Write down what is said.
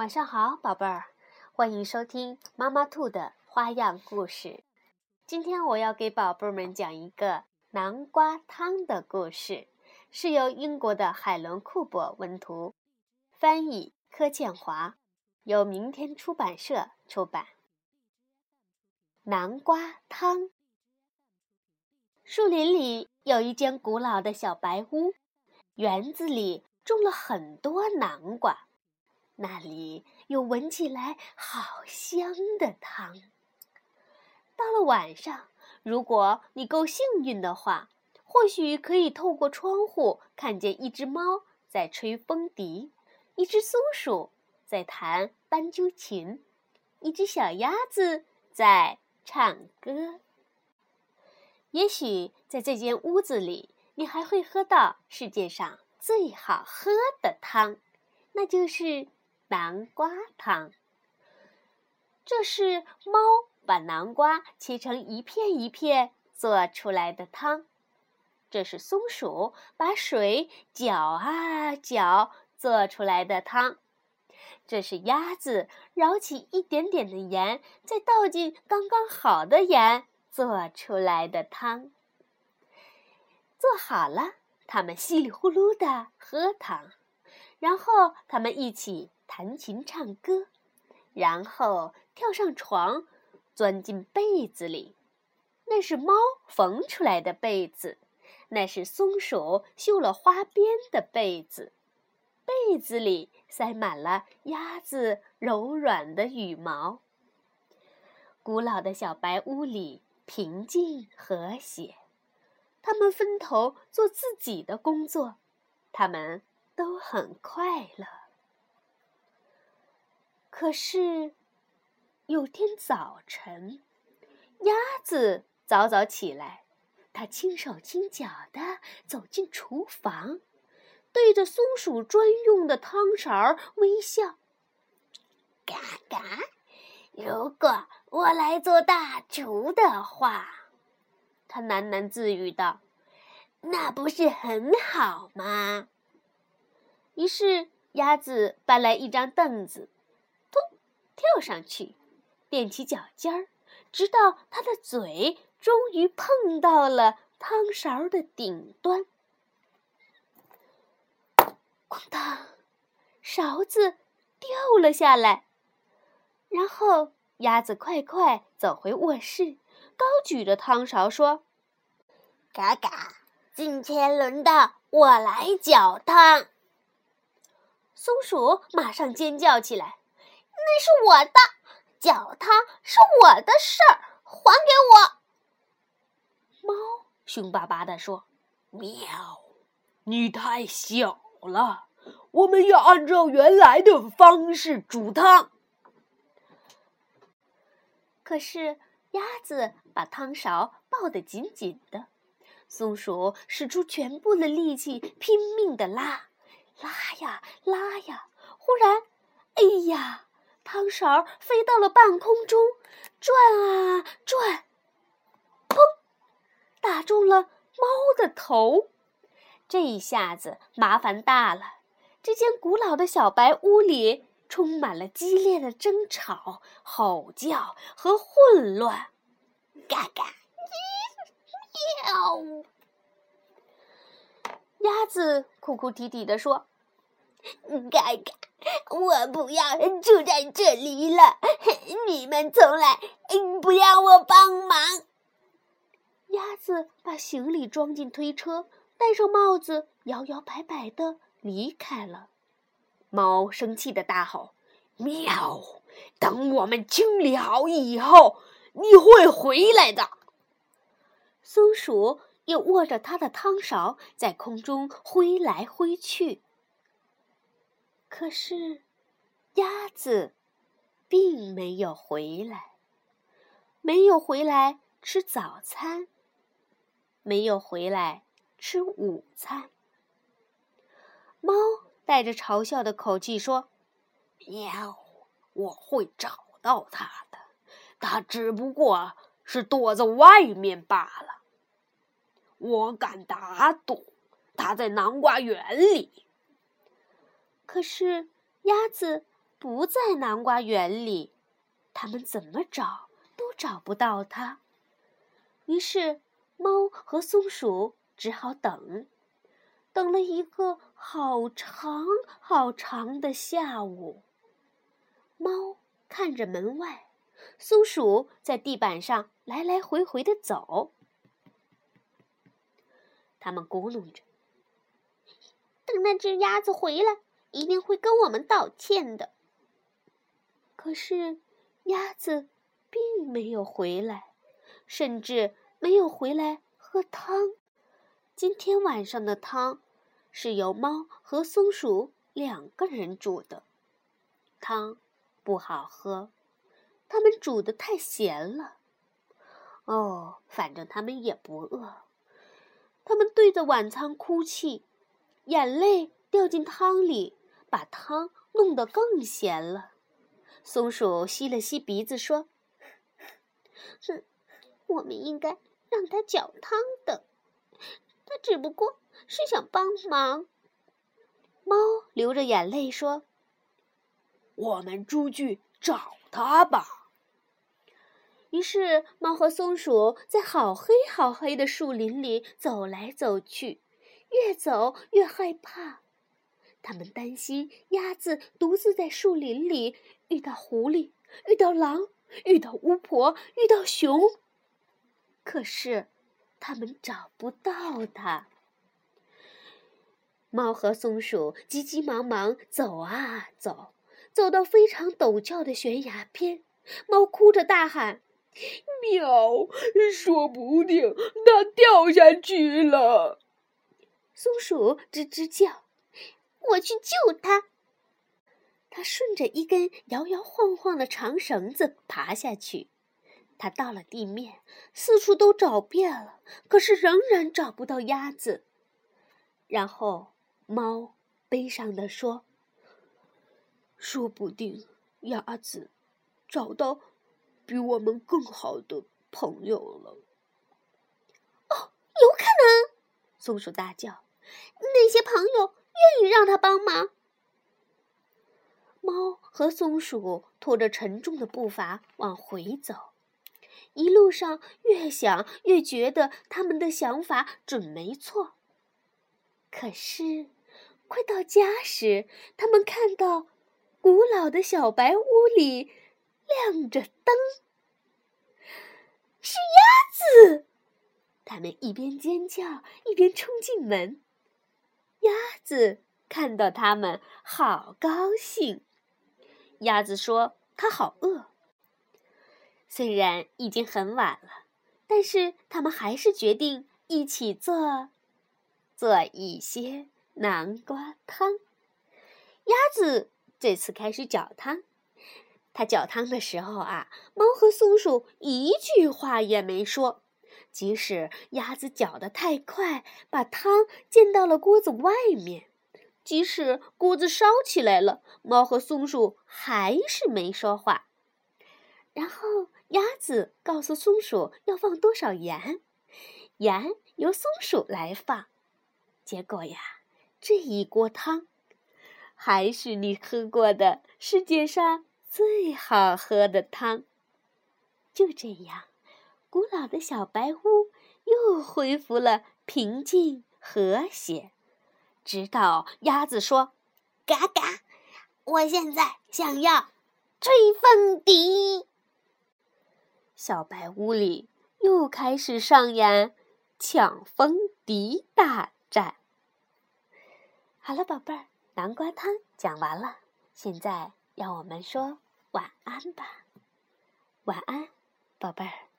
晚上好，宝贝儿，欢迎收听妈妈兔的花样故事。今天我要给宝贝们讲一个南瓜汤的故事，是由英国的海伦·库珀文图，翻译柯建华，由明天出版社出版。南瓜汤。树林里有一间古老的小白屋，园子里种了很多南瓜。那里有闻起来好香的汤。到了晚上，如果你够幸运的话，或许可以透过窗户看见一只猫在吹风笛，一只松鼠在弹斑鸠琴，一只小鸭子在唱歌。也许在这间屋子里，你还会喝到世界上最好喝的汤，那就是。南瓜汤。这是猫把南瓜切成一片一片做出来的汤。这是松鼠把水搅啊搅做出来的汤。这是鸭子舀起一点点的盐，再倒进刚刚好的盐做出来的汤。做好了，它们稀里呼噜的喝汤，然后他们一起。弹琴唱歌，然后跳上床，钻进被子里。那是猫缝出来的被子，那是松鼠绣了花边的被子。被子里塞满了鸭子柔软的羽毛。古老的小白屋里平静和谐，他们分头做自己的工作，他们都很快乐。可是，有天早晨，鸭子早早起来，它轻手轻脚地走进厨房，对着松鼠专用的汤勺微笑：“嘎嘎，如果我来做大厨的话，它喃喃自语道：‘那不是很好吗？’于是，鸭子搬来一张凳子。跳上去，踮起脚尖儿，直到他的嘴终于碰到了汤勺的顶端。哐当，勺子掉了下来。然后鸭子快快走回卧室，高举着汤勺说：“嘎嘎，今天轮到我来搅汤。”松鼠马上尖叫起来。那是我的，搅汤是我的事儿，还给我。猫凶巴巴地说：“喵，你太小了，我们要按照原来的方式煮汤。”可是鸭子把汤勺抱得紧紧的，松鼠使出全部的力气拼命地拉，拉呀拉呀，忽然，哎呀！汤勺飞到了半空中，转啊转，砰，打中了猫的头。这一下子麻烦大了，这间古老的小白屋里充满了激烈的争吵、吼叫和混乱。嘎嘎，喵！鸭子哭哭啼啼地说：“看看。”我不要住在这里了！你们从来不要我帮忙。鸭子把行李装进推车，戴上帽子，摇摇摆摆的离开了。猫生气的大吼：“喵！等我们清理好以后，你会回来的。”松鼠又握着它的汤勺，在空中挥来挥去。可是，鸭子并没有回来，没有回来吃早餐，没有回来吃午餐。猫带着嘲笑的口气说：“喵，我会找到它的，它只不过是躲在外面罢了。我敢打赌，它在南瓜园里。”可是，鸭子不在南瓜园里，他们怎么找都找不到它。于是，猫和松鼠只好等，等了一个好长好长的下午。猫看着门外，松鼠在地板上来来回回的走。他们咕哝着：“等那只鸭子回来，一定会跟我们道歉的。”可是，鸭子并没有回来，甚至没有回来喝汤。今天晚上的汤是由猫和松鼠两个人煮的，汤不好喝，他们煮的太咸了。哦，反正他们也不饿。他们对着晚餐哭泣，眼泪掉进汤里，把汤弄得更咸了。松鼠吸了吸鼻子说：“哼，我们应该让他搅汤的，他只不过是想帮忙。”猫流着眼泪说：“我们出去找他吧。”于是，猫和松鼠在好黑好黑的树林里走来走去，越走越害怕。他们担心鸭子独自在树林里遇到狐狸、遇到狼、遇到巫婆、遇到熊。可是，他们找不到它。猫和松鼠急急忙忙走啊走，走到非常陡峭的悬崖边，猫哭着大喊。喵！说不定它掉下去了。松鼠吱吱叫：“我去救它。”它顺着一根摇摇晃晃的长绳子爬下去。它到了地面，四处都找遍了，可是仍然找不到鸭子。然后，猫悲伤地说：“说不定鸭子找到……”比我们更好的朋友了。哦，有可能！松鼠大叫：“那些朋友愿意让他帮忙。”猫和松鼠拖着沉重的步伐往回走，一路上越想越觉得他们的想法准没错。可是，快到家时，他们看到古老的小白屋里。亮着灯，是鸭子。他们一边尖叫一边冲进门。鸭子看到他们，好高兴。鸭子说：“它好饿。”虽然已经很晚了，但是他们还是决定一起做做一些南瓜汤。鸭子这次开始搅汤。它搅汤的时候啊，猫和松鼠一句话也没说。即使鸭子搅得太快，把汤溅到了锅子外面；即使锅子烧起来了，猫和松鼠还是没说话。然后鸭子告诉松鼠要放多少盐，盐由松鼠来放。结果呀，这一锅汤还是你喝过的世界上。最好喝的汤。就这样，古老的小白屋又恢复了平静和谐。直到鸭子说：“嘎嘎，我现在想要吹风笛。”小白屋里又开始上演抢风笛大战。好了，宝贝儿，南瓜汤讲完了，现在。让我们说晚安吧，晚安，宝贝儿。